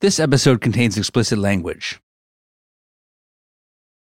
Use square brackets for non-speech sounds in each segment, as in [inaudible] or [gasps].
This episode contains explicit language.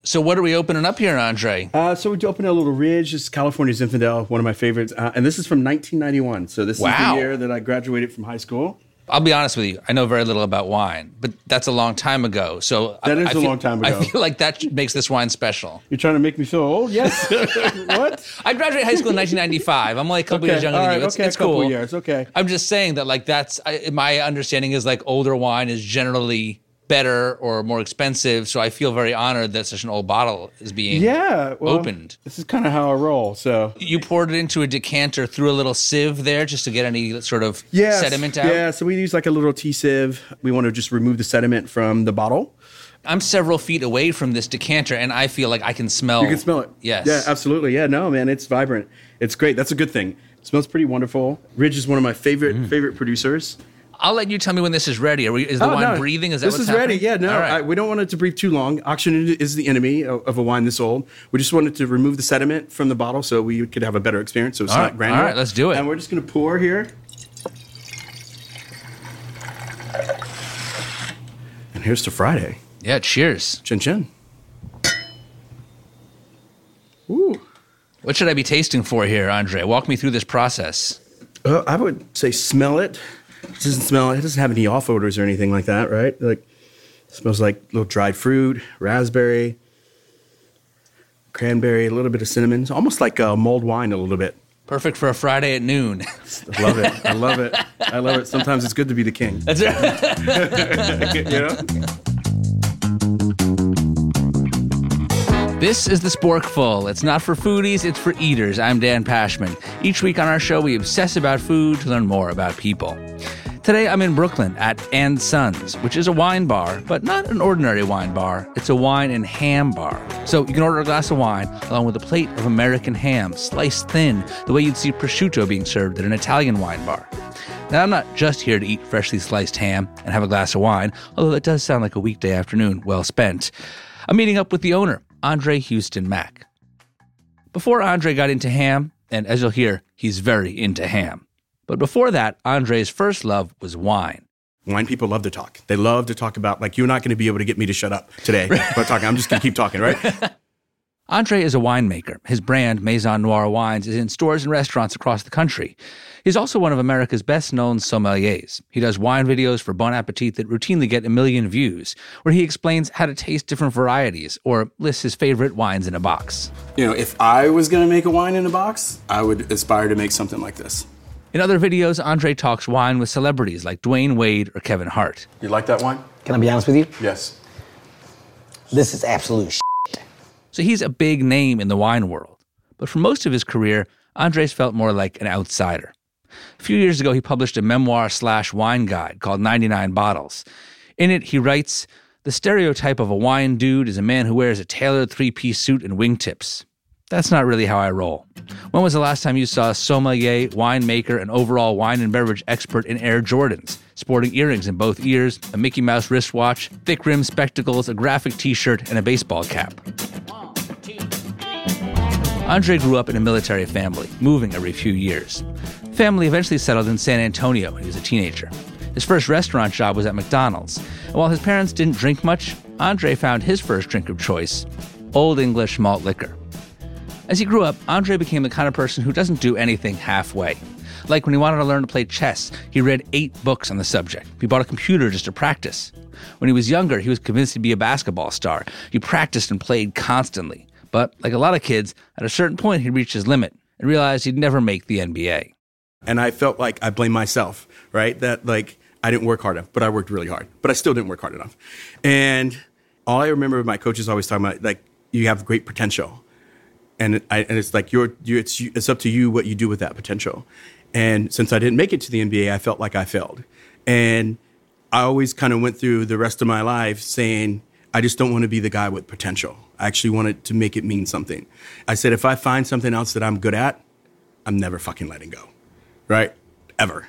So, what are we opening up here, Andre? Uh, so we're opened a little Ridge. This is California Zinfandel, one of my favorites, uh, and this is from 1991. So this Wow. is the year that I graduated from high school. I'll be honest with you. I know very little about wine, but that's a long time ago. So That I, is I a feel- long time ago. I feel like that makes this wine special. You're trying to make me feel old? Yes. [laughs] what? I graduated high school in 1995. I'm like a couple years younger than you. It's, okay, it's a couple cool. years, okay. I'm just saying that like that's I, my understanding is like older wine is generally better or more expensive. So I feel very honored that such an old bottle is being Yeah. Well, opened. This is kind of how I roll. So You poured it into a decanter through a little sieve there just to get any sort of Yes, sediment out. Yeah, so we use like a little tea sieve. We want to just remove the sediment from the bottle. I'm several feet away from this decanter, and I feel like I can smell. You can smell it. Yes. Yeah, absolutely. Yeah, no, man, it's vibrant. It's great. That's a good thing. It smells pretty wonderful. Ridge is one of my favorite Mm. favorite producers. I'll let you tell me when this is ready. Are we, is the Oh, wine no, breathing? Is that this is ready? Yeah, no, right. I, we don't want it to breathe too long. Oxygen is the enemy of, of a wine this old. We just wanted to remove the sediment from the bottle so we could have a better experience. So it's All not right, granular. all right, let's do it. And we're just gonna pour here. And here's to Friday. yeah, cheers. Chin chin. Ooh. What should I be tasting for here, Andre? Walk me through this process. Uh, I would say smell it. It doesn't smell. It doesn't have any off odors or anything like that, right? Like it smells like little dried fruit, raspberry, cranberry, a little bit of cinnamon. It's almost like a mulled wine a little bit. Perfect for a Friday at noon. I love it. I love it. I love it. Sometimes it's good to be the king. That's right. [laughs] You know? This is the Sporkful. It's not for foodies, it's for eaters. I'm Dan Pashman. Each week on our show, we obsess about food to learn more about people. Today, I'm in Brooklyn at And Sons, which is a wine bar, but not an ordinary wine bar. It's a wine and ham bar. So you can order a glass of wine along with a plate of American ham, sliced thin, the way you'd see prosciutto being served at an Italian wine bar. Now, I'm not just here to eat freshly sliced ham and have a glass of wine, although that does sound like a weekday afternoon well spent. I'm meeting up with the owner, Andre Hueston Mack. Before Andre got into ham, and as you'll hear, he's very into ham. But before that, Andre's first love was wine. Wine people love to talk. They love to talk about like you're not going to be able to get me to shut up today. [laughs] But talking, I'm just going to keep talking, right? [laughs] Andre is a winemaker. His brand, Maison Noir Wines, is in stores and restaurants across the country. He's also one of America's best known sommeliers. He does wine videos for Bon Appetit that routinely get a million views, where he explains how to taste different varieties or lists his favorite wines in a box. You know, if I was going to make a wine in a box, I would aspire to make something like this. In other videos, Andre talks wine with celebrities like Dwyane Wade or Kevin Hart. You like that wine? Can I be honest with you? Yes. This is absolute shit. So he's a big name in the wine world. But for most of his career, Andres felt more like an outsider. A few years ago, he published a memoir slash wine guide called 99 Bottles. In it, he writes The stereotype of a wine dude is a man who wears a tailored three piece suit and wingtips. That's not really how I roll. When was the last time you saw a sommelier, winemaker, and overall wine and beverage expert in Air Jordans, sporting earrings in both ears, a Mickey Mouse wristwatch, thick rimmed spectacles, a graphic t shirt, and a baseball cap? Andre grew up in a military family, moving every few years. Family eventually settled in San Antonio when he was a teenager. His first restaurant job was at McDonald's, and while his parents didn't drink much, Andre found his first drink of choice Old English malt liquor. As he grew up, Andre became the kind of person who doesn't do anything halfway. Like when he wanted to learn to play chess, he read eight books on the subject. He bought a computer just to practice. When he was younger, he was convinced to be a basketball star. He practiced and played constantly. But like a lot of kids, at a certain point, he reached his limit and realized he'd never make the NBA. And I felt like I blamed myself, right? That like I didn't work hard enough, but I worked really hard, but I still didn't work hard enough. And all I remember my coaches always talking about, like, you have great potential. And, I, and it's like, you're, you it's, it's up to you what you do with that potential. And since I didn't make it to the NBA, I felt like I failed. And I always kind of went through the rest of my life saying, I just don't want to be the guy with potential. I actually wanted to make it mean something. I said, if I find something else that I'm good at, I'm never fucking letting go. Right? Ever.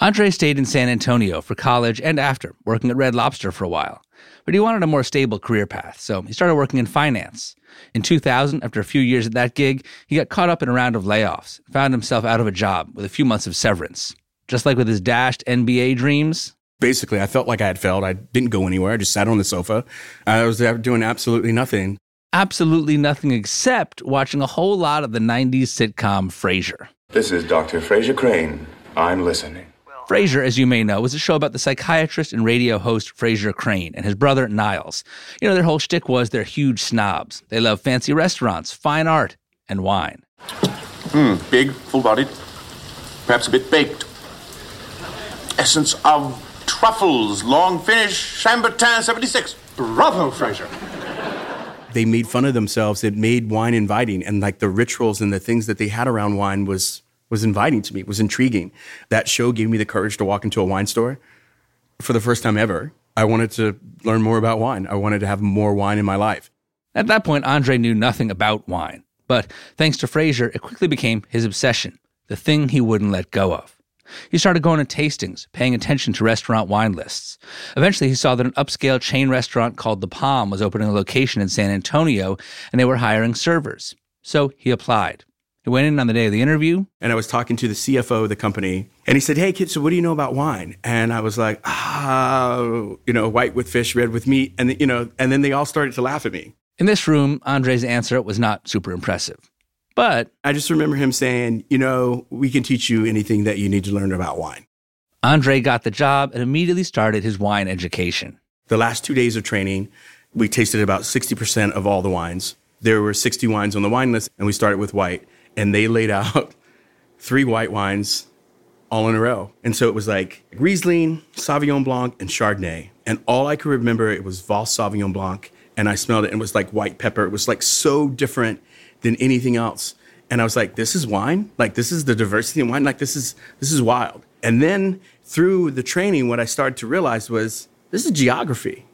Andre stayed in San Antonio for college and after, working at Red Lobster for a while. But he wanted a more stable career path, so he started working in finance. In 2000, after a few years at that gig, he got caught up in a round of layoffs, found himself out of a job with a few months of severance. Just like with his dashed NBA dreams, Basically, I felt like I had failed. I didn't go anywhere. I just sat on the sofa. I was doing absolutely nothing. Absolutely nothing except watching a whole lot of the 90s sitcom Frasier. This is Dr. Frasier Crane. I'm listening. Frasier, as you may know, was a show about the psychiatrist and radio host Frasier Crane and his brother Niles. You know, their whole shtick was they're huge snobs. They love fancy restaurants, fine art, and wine. Hmm, big, full bodied, perhaps a bit baked. Essence of truffles, long finish, Chambertin 76. Bravo, Frasier. They made fun of themselves. It made wine inviting, and like the rituals and the things that they had around wine was was inviting to me, was intriguing. That show gave me the courage to walk into a wine store for the first time ever. I wanted to learn more about wine. I wanted to have more wine in my life. At that point, Andre knew nothing about wine. But thanks to Frasier, it quickly became his obsession, the thing he wouldn't let go of. He started going to tastings, paying attention to restaurant wine lists. Eventually, he saw that an upscale chain restaurant called The Palm was opening a location in San Antonio, and they were hiring servers. So he applied. He went in on the day of the interview. And I was talking to the CFO of the company, and he said, Hey, kid, so what do you know about wine? And I was like, Ah, you know, white with fish, red with meat. And, you know, and then they all started to laugh at me. In this room, Andre's answer was not super impressive. But I just remember him saying, You know, we can teach you anything that you need to learn about wine. Andre got the job and immediately started his wine education. The last two days of training, we tasted about 60% of all the wines. There were 60 wines on the wine list, and we started with white and they laid out [laughs] three white wines all in a row. And so it was like Riesling, Sauvignon Blanc, and Chardonnay. And all I could remember it was Vos Sauvignon Blanc, and I smelled it and it was like white pepper. It was like so different than anything else. And I was like, this is wine? Like this is the diversity in wine? Like this is this is wild. And then through the training, what I started to realize was this is geography.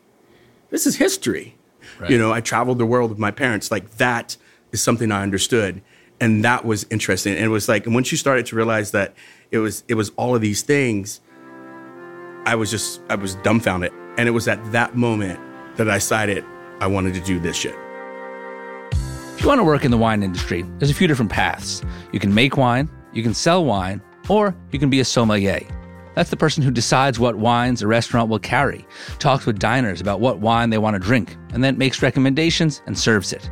This is history. Right. You know, I traveled the world with my parents. Like that is something I understood and that was interesting. And it was like, and once you started to realize that it was it was all of these things, I was just I was dumbfounded. And it was at that moment that I decided I wanted to do this shit. You want to work in the wine industry, there's a few different paths. You can make wine, you can sell wine, or you can be a sommelier. That's the person who decides what wines a restaurant will carry, talks with diners about what wine they want to drink, and then makes recommendations and serves it.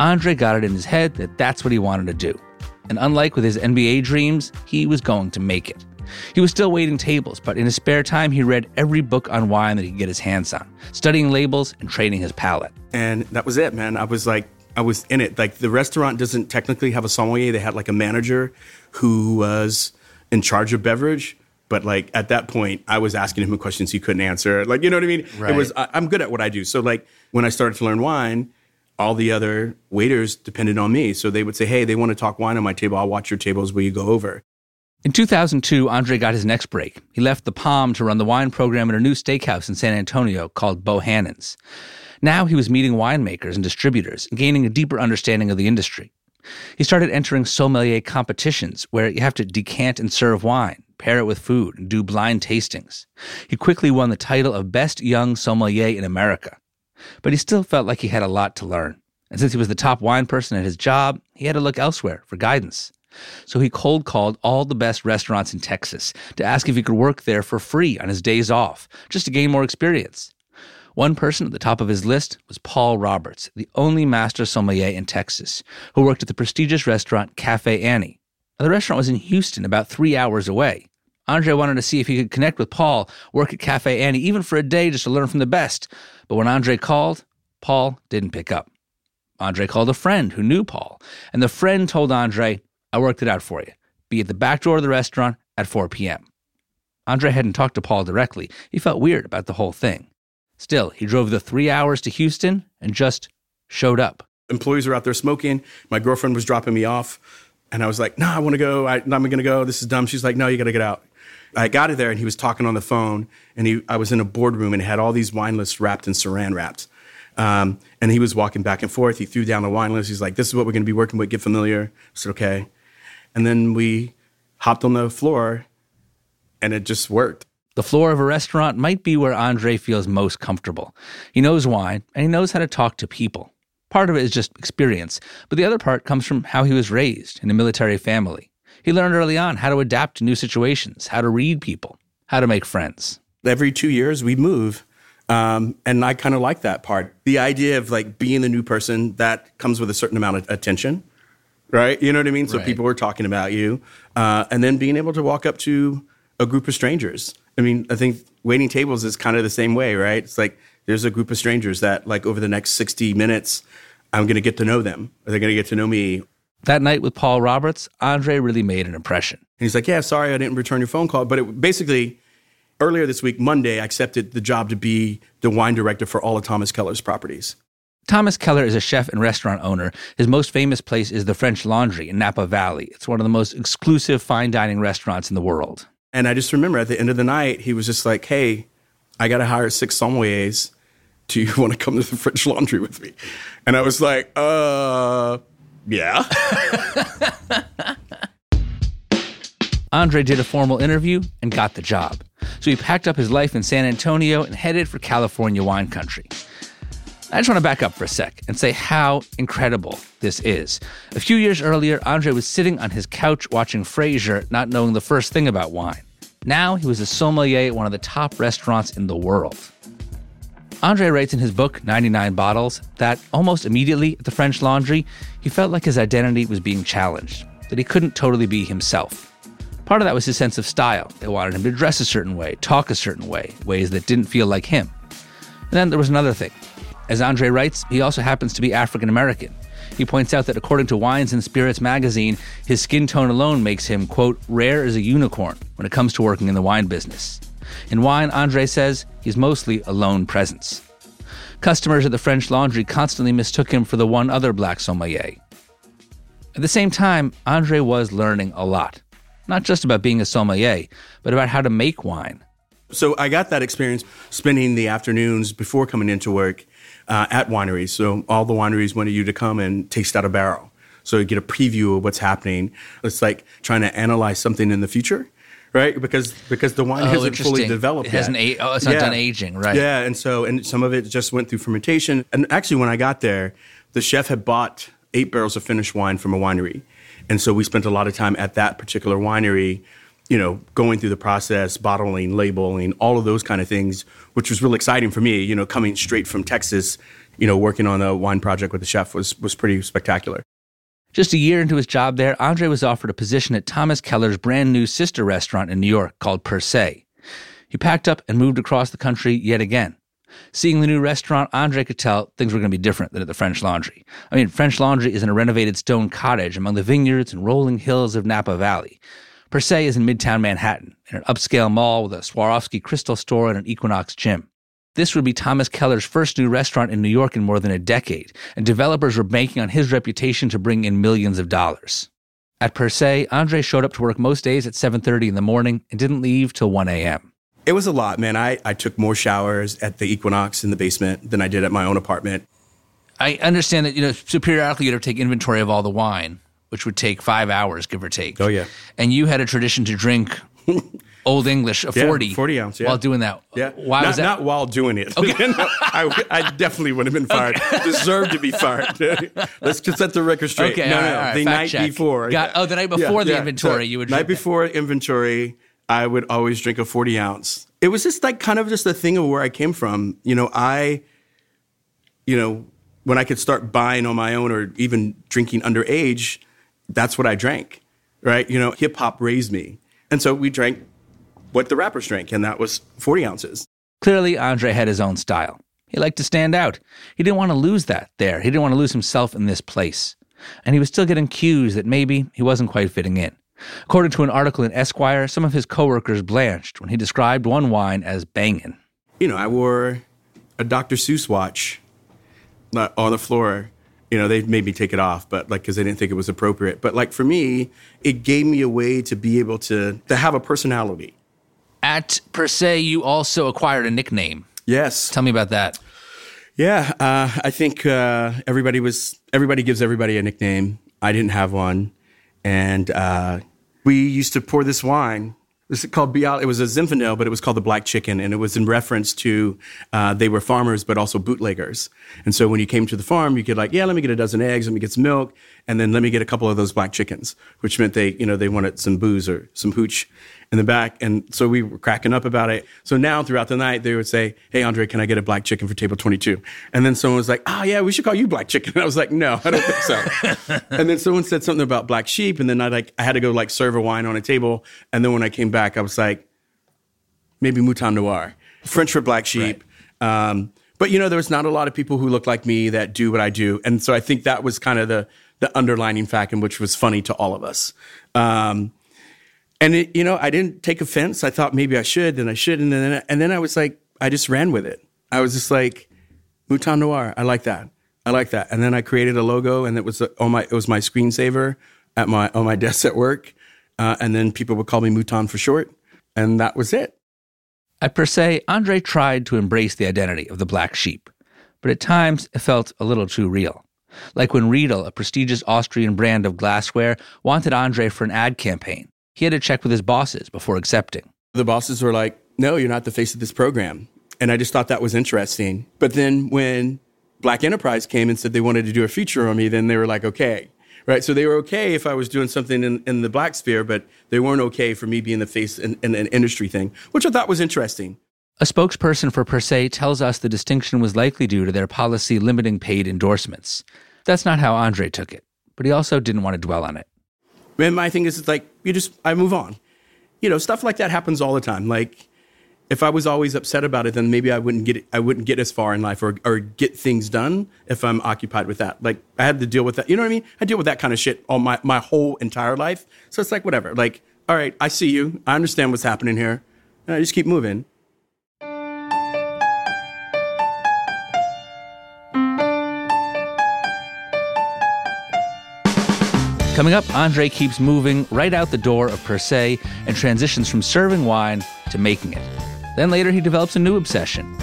Andre got it in his head that that's what he wanted to do. And unlike with his NBA dreams, he was going to make it. He was still waiting tables, but in his spare time, he read every book on wine that he could get his hands on, studying labels and training his palate. And that was it, man. I was like, I was in it. Like the restaurant doesn't technically have a sommelier. They had like a manager who was in charge of beverage. But like at that point, I was asking him questions he couldn't answer. Like, you know what I mean? Right. It was, I, I'm good at what I do. So like when I started to learn wine, all the other waiters depended on me. So they would say, hey, they want to talk wine on my table. I'll watch your tables. Will you go over? In 2002, Andre got his next break. He left the Palm to run the wine program at a new steakhouse in San Antonio called Bohanan's. Now he was meeting winemakers and distributors and gaining a deeper understanding of the industry. He started entering sommelier competitions where you have to decant and serve wine, pair it with food, and do blind tastings. He quickly won the title of Best Young Sommelier in America. But he still felt like he had a lot to learn. And since he was the top wine person at his job, he had to look elsewhere for guidance. So he cold called all the best restaurants in Texas to ask if he could work there for free on his days off, just to gain more experience. One person at the top of his list was Paul Roberts, the only master sommelier in Texas, who worked at the prestigious restaurant Cafe Annie. The restaurant was in Houston, about three hours away. Andre wanted to see if he could connect with Paul, work at Cafe Annie, even for a day just to learn from the best. But when Andre called, Paul didn't pick up. Andre called a friend who knew Paul, and the friend told Andre, I worked it out for you. Be at the back door of the restaurant at 4 p.m. Andre hadn't talked to Paul directly. He felt weird about the whole thing. Still, he drove the three hours to Houston and just showed up. Employees were out there smoking. My girlfriend was dropping me off. And I was like, no, I want to go. I, am going to go. This is dumb. She's like, no, you got to get out. I got it there and he was talking on the phone and he, I was in a boardroom and had all these wine lists wrapped in saran wraps. Um, and he was walking back and forth. He threw down the wine list. He's like, this is what we're going to be working with. Get familiar. I said, okay. And then we hopped on the floor and it just worked. The floor of a restaurant might be where Andre feels most comfortable. He knows wine and he knows how to talk to people. Part of it is just experience, but the other part comes from how he was raised in a military family. He learned early on how to adapt to new situations, how to read people, how to make friends. every two years we move. Um, and I kind of like that part. The idea of like being the new person that comes with a certain amount of attention, right? You know what I mean? So Right. people are talking about you. Uh, and then being able to walk up to a group of strangers. I mean, I think waiting tables is kind of the same way, right? It's like there's a group of strangers that like over the next 60 minutes, I'm going to get to know them. Are they're going to get to know me. That night with Paul Roberts, Andre really made an impression. And he's like, yeah, sorry, I didn't return your phone call. But it basically, earlier this week, Monday, I accepted the job to be the wine director for all of Thomas Keller's properties. Thomas Keller is a chef and restaurant owner. His most famous place is the French Laundry in Napa Valley. It's one of the most exclusive fine dining restaurants in the world. And I just remember at the end of the night, he was just like, hey, I got to hire six sommeliers. Do you [laughs] want to come to the French Laundry with me? And I was like, uh, yeah. [laughs] Andre did a formal interview and got the job. So he packed up his life in San Antonio and headed for California wine country. I just want to back up for a sec and say how incredible this is. A few years earlier, Andre was sitting on his couch watching Frasier, not knowing the first thing about wine. Now he was a sommelier at one of the top restaurants in the world. Andre writes in his book, 99 Bottles, that almost immediately at the French Laundry, he felt like his identity was being challenged, that he couldn't totally be himself. Part of that was his sense of style. They wanted him to dress a certain way, talk a certain way, ways that didn't feel like him. And then there was another thing. As Andre writes, he also happens to be African American. He points out that according to Wines and Spirits magazine, his skin tone alone makes him, quote, rare as a unicorn when it comes to working in the wine business. In wine, Andre says he's mostly a lone presence. Customers at the French Laundry constantly mistook him for the one other black sommelier. At the same time, Andre was learning a lot. Not just about being a sommelier, but about how to make wine. So I got that experience spending the afternoons before coming into work uh, at wineries. So all the wineries wanted you to come and taste out a barrel. So you get a preview of what's happening. It's like trying to analyze something in the future, right? Because because the wine Oh, hasn't fully developed. It hasn't yet. oh, it's not done aging, right. Yeah, and so and some of it just went through fermentation. And actually, when I got there, the chef had bought eight barrels of finished wine from a winery, and so we spent a lot of time at that particular winery. You know, going through the process, bottling, labeling, all of those kind of things, which was really exciting for me. You know, coming straight from Texas, you know, working on a wine project with the chef was was pretty spectacular. Just a year into his job there, Andre was offered a position at Thomas Keller's brand new sister restaurant in New York called Per Se. He packed up and moved across the country yet again. Seeing the new restaurant, Andre could tell things were going to be different than at the French Laundry. I mean, French Laundry is in a renovated stone cottage among the vineyards and rolling hills of Napa Valley. Per Se is in Midtown Manhattan, in an upscale mall with a Swarovski crystal store and an Equinox gym. This would be Thomas Keller's first new restaurant in New York in more than a decade, and developers were banking on his reputation to bring in millions of dollars. At Per Se, Andre showed up to work most days at 7:30 in the morning and didn't leave till 1 a.m. It was a lot, man. I, I took more showers at the Equinox in the basement than I did at my own apartment. I understand that you know so periodically you'd have to take inventory of all the wine, which would take five hours, give or take. Oh, yeah. And you had a tradition to drink [laughs] Old English, a Yeah, 40, 40 ounce, yeah. while doing that. Yeah. Why not, was that? Not while doing it. [laughs] No, I, I definitely would have been fired. [laughs] Deserved to be fired. Let's just set the record straight. Okay, no, right, no, right, the night check. before. Got- oh, the night before the inventory, you would night before inventory. I would always drink a forty ounce. It was just like kind of just a thing of where I came from. You know, I, you know, when I could start buying on my own or even drinking underage, that's what I drank. Right? You know, hip hop raised me, and so we drank what the rappers drank, and that was forty ounces. Clearly, Andre had his own style. He liked to stand out. He didn't want to lose that there. He didn't want to lose himself in this place. And he was still getting cues that maybe he wasn't quite fitting in. According to an article in Esquire, some of his coworkers blanched when he described one wine as banging. you know, I wore a Dr. Seuss watch uh, on the floor. You know, they made me take it off, but like, because they didn't think it was appropriate. But like for me, it gave me a way to be able to to have a personality. At Per Se, you also acquired a nickname. Yes. Tell me about that. Yeah, uh, I think uh, everybody was everybody gives everybody a nickname. I didn't have one, and uh, we used to pour this wine. Is called Biale. It was a Zinfandel, but it was called the Black Chicken, and it was in reference to uh, they were farmers, but also bootleggers. And so when you came to the farm, you could like, yeah, let me get a dozen eggs, let me get some milk, and then let me get a couple of those black chickens, which meant they, you know, they wanted some booze or some hooch in the back. And so we were cracking up about it. So now throughout the night, they would say, Hey, Andre, can I get a black chicken for table 22? And then someone was like, Oh, yeah, we should call you black chicken. And [laughs] I was like, No, I don't think so. [laughs] and then someone said something about black sheep. And then I like, I had to go like serve a wine on a table. And then when I came back, I was like, maybe Mouton Noir, French for black sheep. Um, but you know, there was not a lot of people who look like me that do what I do, and so I think that was kind of the the underlining fact, and which was funny to all of us. Um, and it, you know, I didn't take offense. I thought maybe I should, then I should, and then and then I was like, I just ran with it. I was just like, Mouton Noir. I like that. I like that. And then I created a logo, and it was on my it was my screensaver at my on my [laughs] desk at work. Uh, and then people would call me Mouton for short, and that was it. At Per Se, Andre tried to embrace the identity of the black sheep, but at times it felt a little too real. Like when Riedel, a prestigious Austrian brand of glassware, wanted Andre for an ad campaign. He had to check with his bosses before accepting. The bosses were like, no, you're not the face of this program. And I just thought that was interesting. But then when Black Enterprise came and said they wanted to do a feature on me, then they were like, okay right? So they were okay if I was doing something in, in the black sphere, but they weren't okay for me being the face in, in an industry thing, which I thought was interesting. A spokesperson for Per Se tells us the distinction was likely due to their policy limiting paid endorsements. That's not how Andre took it, but he also didn't want to dwell on it. And my thing is, it's like, you just, I move on. You know, stuff like that happens all the time. Like, if I was always upset about it, then maybe I wouldn't get I wouldn't get as far in life or or get things done if I'm occupied with that. Like I had to deal with that. You know what I mean? I deal with that kind of shit all my my whole entire life. So it's like whatever. Like all right, I see you. I understand what's happening here, and I just keep moving. Coming up, Andre keeps moving right out the door of Per Se and transitions from serving wine to making it. Then later, he develops a new obsession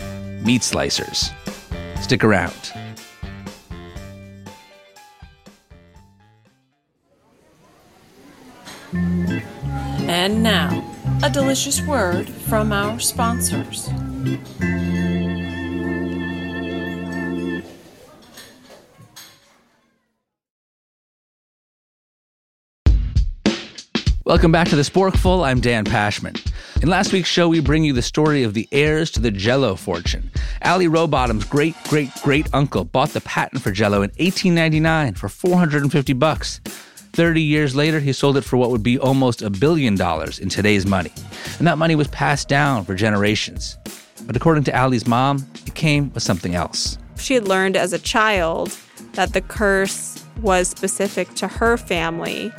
meat slicers. Stick around. And now, a delicious word from our sponsors. Welcome back to the Sporkful. I'm Dan Pashman. In last week's show, we bring you the story of the heirs to the Jello fortune. Allie Rowbottom's great great great uncle bought the patent for Jello in 1899 for 450 bucks. 30 years later, he sold it for what would be almost a billion dollars in today's money. And that money was passed down for generations. But according to Allie's mom, it came with something else. She had learned as a child that the curse was specific to her family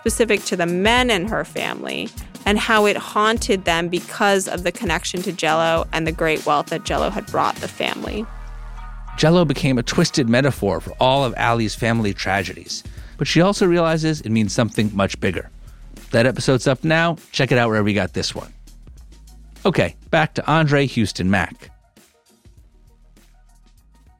specific to the men in her family and how it haunted them because of the connection to Jello and the great wealth that Jello had brought the family. Jello became a twisted metaphor for all of Allie's family tragedies, but she also realizes it means something much bigger. That episode's up now. Check it out wherever you got this one. Okay, back to Andre Hueston Mack.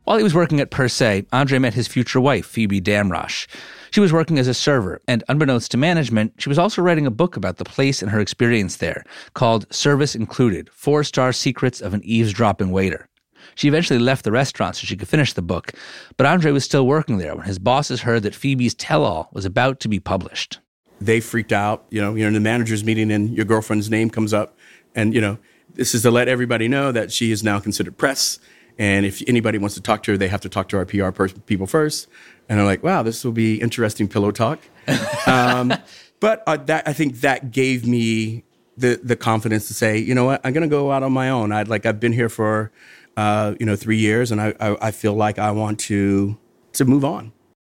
While he was working at Per Se, Andre met his future wife, Phoebe Damrosch. She was working as a server, and unbeknownst to management, she was also writing a book about the place and her experience there called Service Included Four Star Secrets of an Eavesdropping Waiter. She eventually left the restaurant so she could finish the book, but Andre was still working there when his bosses heard that Phoebe's tell all was about to be published. They freaked out. You know, you're in the manager's meeting and your girlfriend's name comes up, and, you know, this is to let everybody know that she is now considered press. And if anybody wants to talk to her, they have to talk to our PR people first and I'm like, wow, this will be interesting pillow talk. [laughs] um, but uh, that I think that gave me the the confidence to say, you know what, I'm going to go out on my own. I'd like I've been here for uh, you know three years, and I, I I feel like I want to to move on.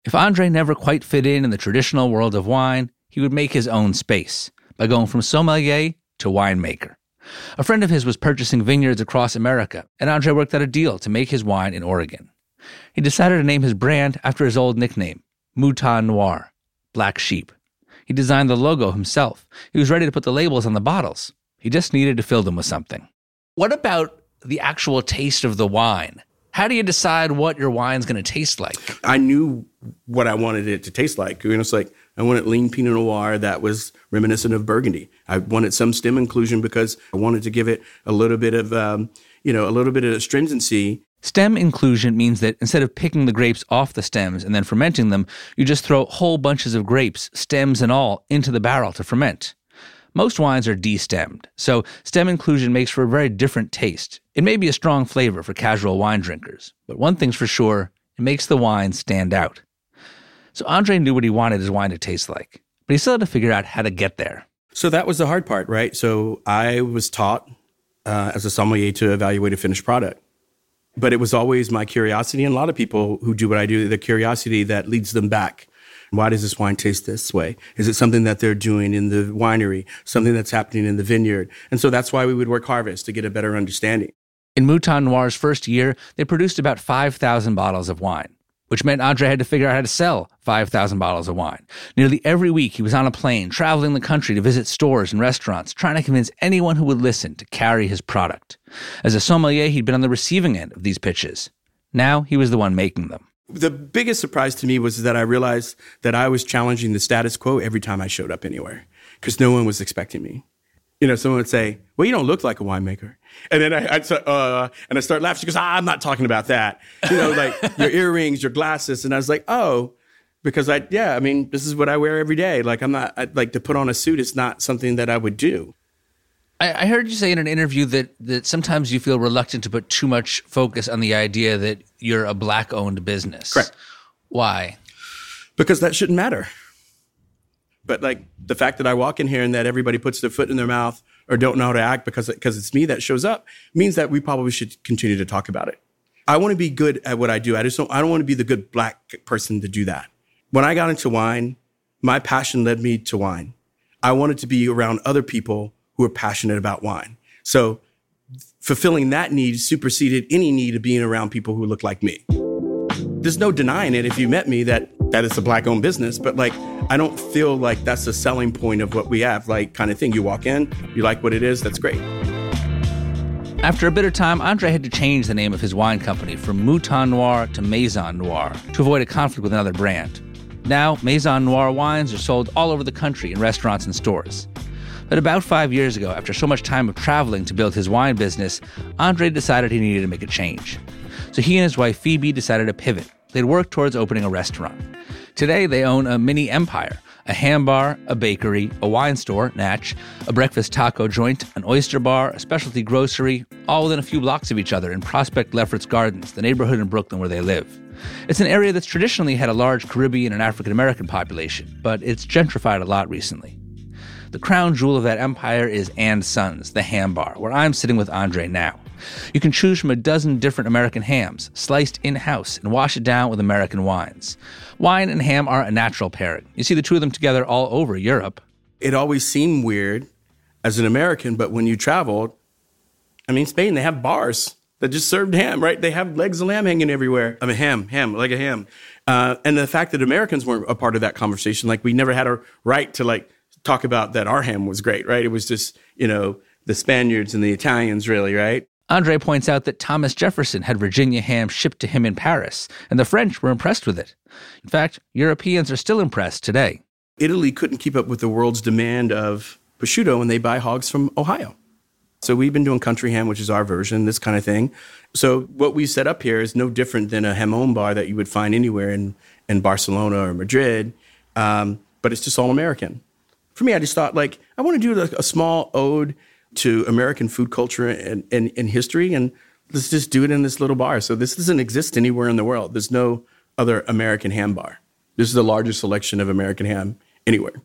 If Andre never quite fit in in the traditional world of wine, he would make his own space by going from sommelier to winemaker. A friend of his was purchasing vineyards across America, and Andre worked out a deal to make his wine in Oregon. He decided to name his brand after his old nickname, Mouton Noir, Black Sheep. He designed the logo himself. He was ready to put the labels on the bottles. He just needed to fill them with something. What about the actual taste of the wine? How do you decide what your wine's going to taste like? I knew what I wanted it to taste like. You know, it's like I wanted lean Pinot Noir that was reminiscent of Burgundy. I wanted some stem inclusion because I wanted to give it a little bit of, um, you know, a little bit of astringency Stem inclusion means that instead of picking the grapes off the stems and then fermenting them, you just throw whole bunches of grapes, stems and all, into the barrel to ferment. Most wines are destemmed, so stem inclusion makes for a very different taste. It may be a strong flavor for casual wine drinkers, but one thing's for sure it makes the wine stand out. So Andre knew what he wanted his wine to taste like, but he still had to figure out how to get there. So that was the hard part, right? So I was taught uh, as a sommelier to evaluate a finished product but it was always my curiosity and a lot of people who do what I do, the curiosity that leads them back. Why does this wine taste this way? Is it something that they're doing in the winery, something that's happening in the vineyard? And so that's why we would work harvest to get a better understanding. In Mouton Noir's first year, they produced about 5,000 bottles of wine which meant Andre had to figure out how to sell 5,000 bottles of wine. Nearly every week, he was on a plane, traveling the country to visit stores and restaurants, trying to convince anyone who would listen to carry his product. As a sommelier, he'd been on the receiving end of these pitches. Now he was the one making them. The biggest surprise to me was that I realized that I was challenging the status quo every time I showed up anywhere because no one was expecting me you know, someone would say, "Well, you don't look like a winemaker," and then I, uh, and I start laughing. She goes, ah, "I'm not talking about that." You know, like [laughs] your earrings, your glasses, and I was like, "Oh." Because I, yeah, I mean, this is what I wear every day. Like, I'm not, I, like, to put on a suit is not something that I would do. I, I heard you say in an interview that that sometimes you feel reluctant to put too much focus on the idea that you're a black owned business. Correct. Why? Because that shouldn't matter. But like the fact that I walk in here and that everybody puts their foot in their mouth or don't know how to act because because it's me that shows up means that we probably should continue to talk about it. I want to be good at what I do. I just don't I don't want to be the good black person to do that. When I got into wine, my passion led me to wine. I wanted to be around other people who are passionate about wine. So fulfilling that need superseded any need of being around people who look like me. There's no denying it if you met me that that it's a black owned business, but like I don't feel like that's the selling point of what we have, like kind of thing. You walk in, you like what it is, that's great. After a bit of time, Andre had to change the name of his wine company from Mouton Noir to Maison Noir to avoid a conflict with another brand. Now, Maison Noir wines are sold all over the country in restaurants and stores. But about five years ago, after so much time of traveling to build his wine business, Andre decided he needed to make a change. So he and his wife Phoebe decided to pivot. They'd work towards opening a restaurant. Today, they own a mini empire a ham bar, a bakery, a wine store, Natch, a breakfast taco joint, an oyster bar, a specialty grocery, all within a few blocks of each other in Prospect Lefferts Gardens, the neighborhood in Brooklyn where they live. It's an area that's traditionally had a large Caribbean and African American population, but it's gentrified a lot recently. The crown jewel of that empire is And Sons, the ham bar, where I'm sitting with Andre now. You can choose from a dozen different American hams, sliced in house, and wash it down with American wines. Wine and ham are a natural pairing. You see the two of them together all over Europe. It always seemed weird as an American, but when you traveled, I mean, Spain, they have bars that just served ham, right? They have legs of lamb hanging everywhere. I mean, ham, ham, like a ham. Uh, and the fact that Americans weren't a part of that conversation, like we never had a right to like talk about that our ham was great, right? It was just, you know, the Spaniards and the Italians, really, right? Andre points out that Thomas Jefferson had Virginia ham shipped to him in Paris, and the French were impressed with it. In fact, Europeans are still impressed today. Italy couldn't keep up with the world's demand of prosciutto, and they buy hogs from Ohio. So we've been doing country ham, which is our version, this kind of thing. So what we set up here is no different than a jamon bar that you would find anywhere in, in Barcelona or Madrid, um, but it's just all American. For me, I just thought like I want to do a, a small ode to American food culture and, and, and history, and let's just do it in this little bar. So this doesn't exist anywhere in the world. There's no other American ham bar. This is the largest selection of American ham anywhere.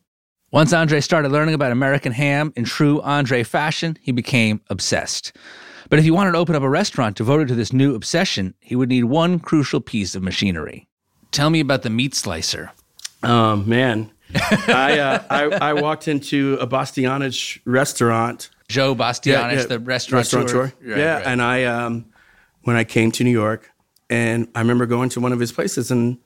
Once Andre started learning about American ham in true Andre fashion, he became obsessed. But if he wanted to open up a restaurant devoted to this new obsession, he would need one crucial piece of machinery. Tell me about the meat slicer. Oh, man. [laughs] I, uh, I, I walked into a Bastianich restaurant Joe Bastianich, yeah, yeah. the restaurateur. restaurateur. Right, yeah, right. and I um, when I came to New York, and I remember going to one of his places, and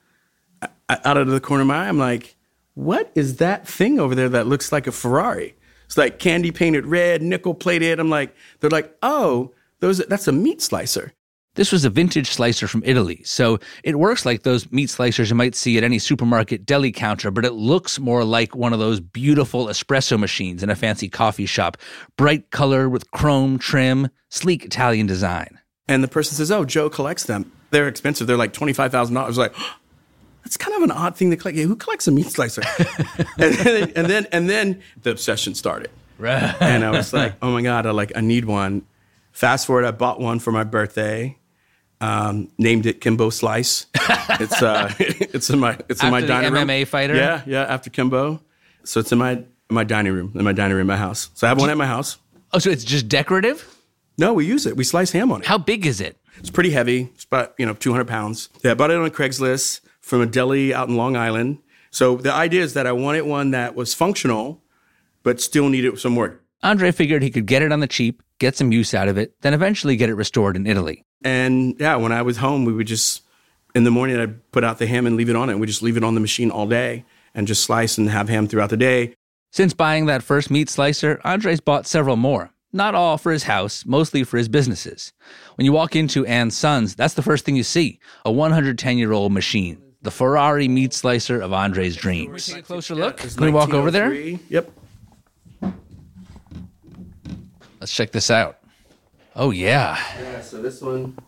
I, out of the corner of my eye, I'm like, "What is that thing over there that looks like a Ferrari?" It's like candy painted red, nickel plated. I'm like, they're like, "Oh, those that's a meat slicer." This was a vintage slicer from Italy, so it works like those meat slicers you might see at any supermarket deli counter, but it looks more like one of those beautiful espresso machines in a fancy coffee shop. Bright color with chrome trim, sleek Italian design. And the person says, "Oh, Joe collects them. They're expensive. They're like twenty five thousand dollars." Like, [gasps] that's kind of an odd thing to collect. Yeah, who collects a meat slicer? [laughs] and, then, and then and then the obsession started. Right. And I was [laughs] like, "Oh my god, I like I need one." Fast forward, I bought one for my birthday. Um, named it Kimbo Slice. it's uh, [laughs] it's in my it's in my After dining room. MMA fighter? Yeah, yeah. After Kimbo, so it's in my in my dining room in my dining room in my house. So I have one at my house. Oh, so it's just decorative? No, we use it. We slice ham on it. How big is it? It's pretty heavy. It's about, you know, 200 pounds. Yeah, I bought it on Craigslist from a deli out in Long Island. So the idea is that I wanted one that was functional, but still needed some work. Andre figured he could get it on the cheap, get some use out of it, then eventually get it restored in Italy. And yeah, when I was home, we would just, in the morning, I'd put out the ham and leave it on it. We'd just leave it on the machine all day and just slice and have ham throughout the day. Since buying that first meat slicer, Andre's bought several more. Not all for his house, mostly for his businesses. When you walk into And Sons, that's the first thing you see a 110 year old machine, the Ferrari meat slicer of Andre's dreams. Take a closer look. It's Can we walk over there? Oh yep. Let's check this out. Oh, yeah. Yeah, so this one.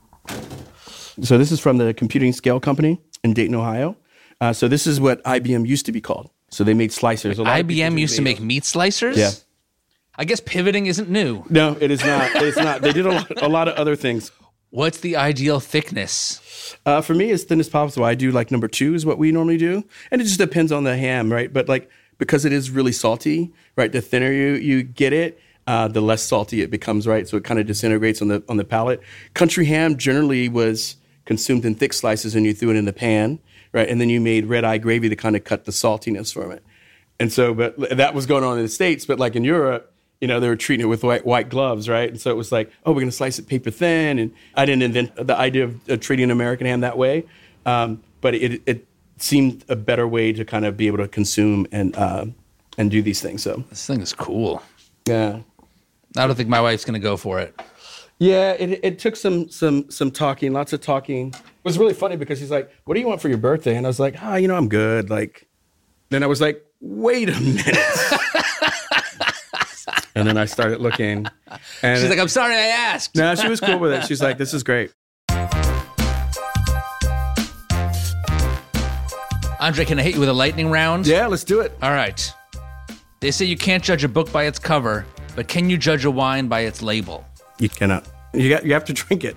So this is from the Computing Scale Company in Dayton, Ohio. Uh, so this is what IBM used to be called. So they made slicers. A lot of people IBM used to made make meat slicers? Yeah. I guess pivoting isn't new. No, it is not. It's not. They did a lot, a lot of other things. What's the ideal thickness? Uh, for me, as thin as possible. I do like number two is what we normally do, and it just depends on the ham, right? But like because it is really salty, right? The thinner you you get it, uh, the less salty it becomes, right? So it kind of disintegrates on the on the palate. Country ham generally was consumed in thick slices, and you threw it in the pan, right? And then you made red eye gravy to kind of cut the saltiness from it. And so, but that was going on in the states, but like in Europe. You know, they were treating it with white, white gloves, right? And so it was like, oh, we're going to slice it paper thin. And I didn't invent the idea of uh, treating American ham that way. Um, but it, it seemed a better way to kind of be able to consume and, uh, and do these things. So, This thing is cool. yeah. I don't think my wife's going to go for it. Yeah, it, it took some some some talking, lots of talking. It was really funny because he's like, "What do you want for your birthday?" And I was like, "Ah, you know, I'm good." Like, then I was like, "Wait a minute." [laughs] and then I started looking, and She's like, I'm sorry I asked. no, she was cool with it. She's like, "This is great." Andre, can I hit you with a lightning round? Yeah, let's do it. All right. They say you can't judge a book by its cover, but can you judge a wine by its label? You cannot. You got. You have to drink it.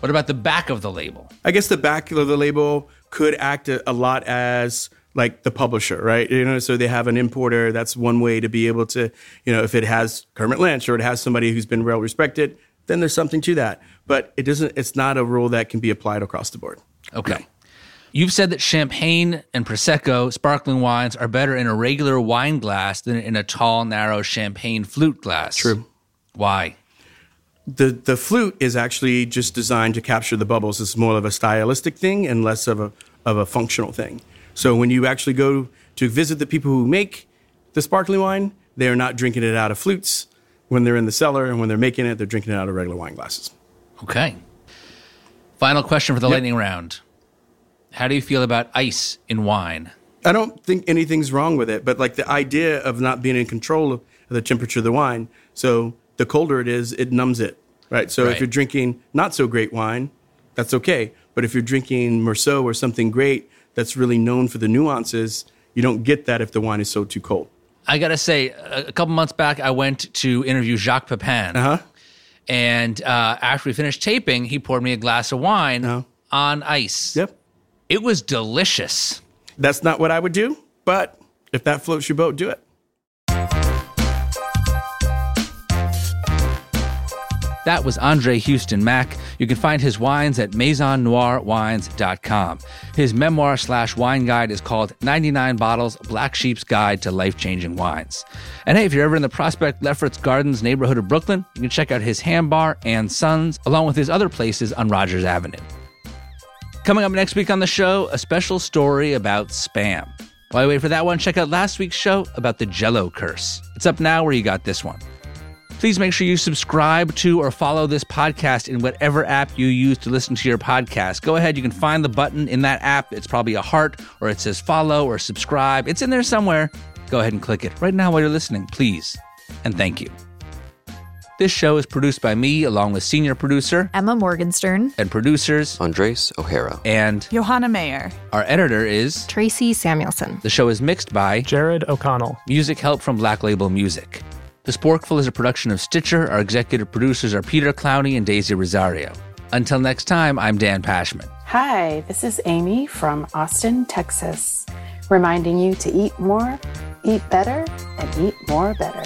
What about the back of the label? I guess the back of the label could act a, a lot as like the publisher, right? You know, so they have an importer. That's one way to be able to, you know, if it has Kermit Lynch or it has somebody who's been well respected, then there's something to that. But it doesn't. It's not a rule that can be applied across the board. Okay. You've said that champagne and prosecco sparkling wines are better in a regular wine glass than in a tall, narrow champagne flute glass. True. Why? The the flute is actually just designed to capture the bubbles. It's more of a stylistic thing and less of a of a functional thing. So when you actually go to visit the people who make the sparkling wine, they are not drinking it out of flutes. When they're in the cellar and when they're making it, they're drinking it out of regular wine glasses. Okay. Final question for the lightning round. How do you feel about ice in wine? I don't think anything's wrong with it, but like the idea of not being in control of the temperature of the wine. So the colder it is, it numbs it, right? So Right. if you're drinking not so great wine, that's okay. But if you're drinking Meursault or something great that's really known for the nuances, you don't get that if the wine is so too cold. I got to say, a couple months back, I went to interview Jacques Pepin. Uh huh. And uh, after we finished taping, he poured me a glass of wine Oh. on ice. Yep. It was delicious. That's not what I would do, but if that floats your boat, do it. That was Andre Hueston Mack. You can find his wines at maisonnoirwines.com. His memoir slash wine guide is called 99 Bottles Black Sheep's Guide to Life Changing Wines. And hey, if you're ever in the Prospect Lefferts Gardens neighborhood of Brooklyn, you can check out his ham bar and Sons, along with his other places on Rogers Avenue. Coming up next week on the show, a special story about spam. While you wait for that one, check out last week's show about the Jello curse. It's up now where you got this one. Please make sure you subscribe to or follow this podcast in whatever app you use to listen to your podcast. Go ahead, you can find the button in that app. It's probably a heart or it says follow or subscribe. It's in there somewhere. Go ahead and click it right now while you're listening, please. And thank you. This show is produced by me, along with senior producer Emma Morgenstern, and producers, Andres O'Hara. and Johanna Mayer. our editor is. Tracey Samuelson. The show is mixed by Jared O'Connell. Music help from Black Label Music. The Sporkful is a production of Stitcher. Our executive producers are Peter Clowney and Daisy Rosario. Until next time, I'm Dan Pashman. Hi, this is Amy from Austin, Texas, reminding you to eat more, eat better, and eat more better.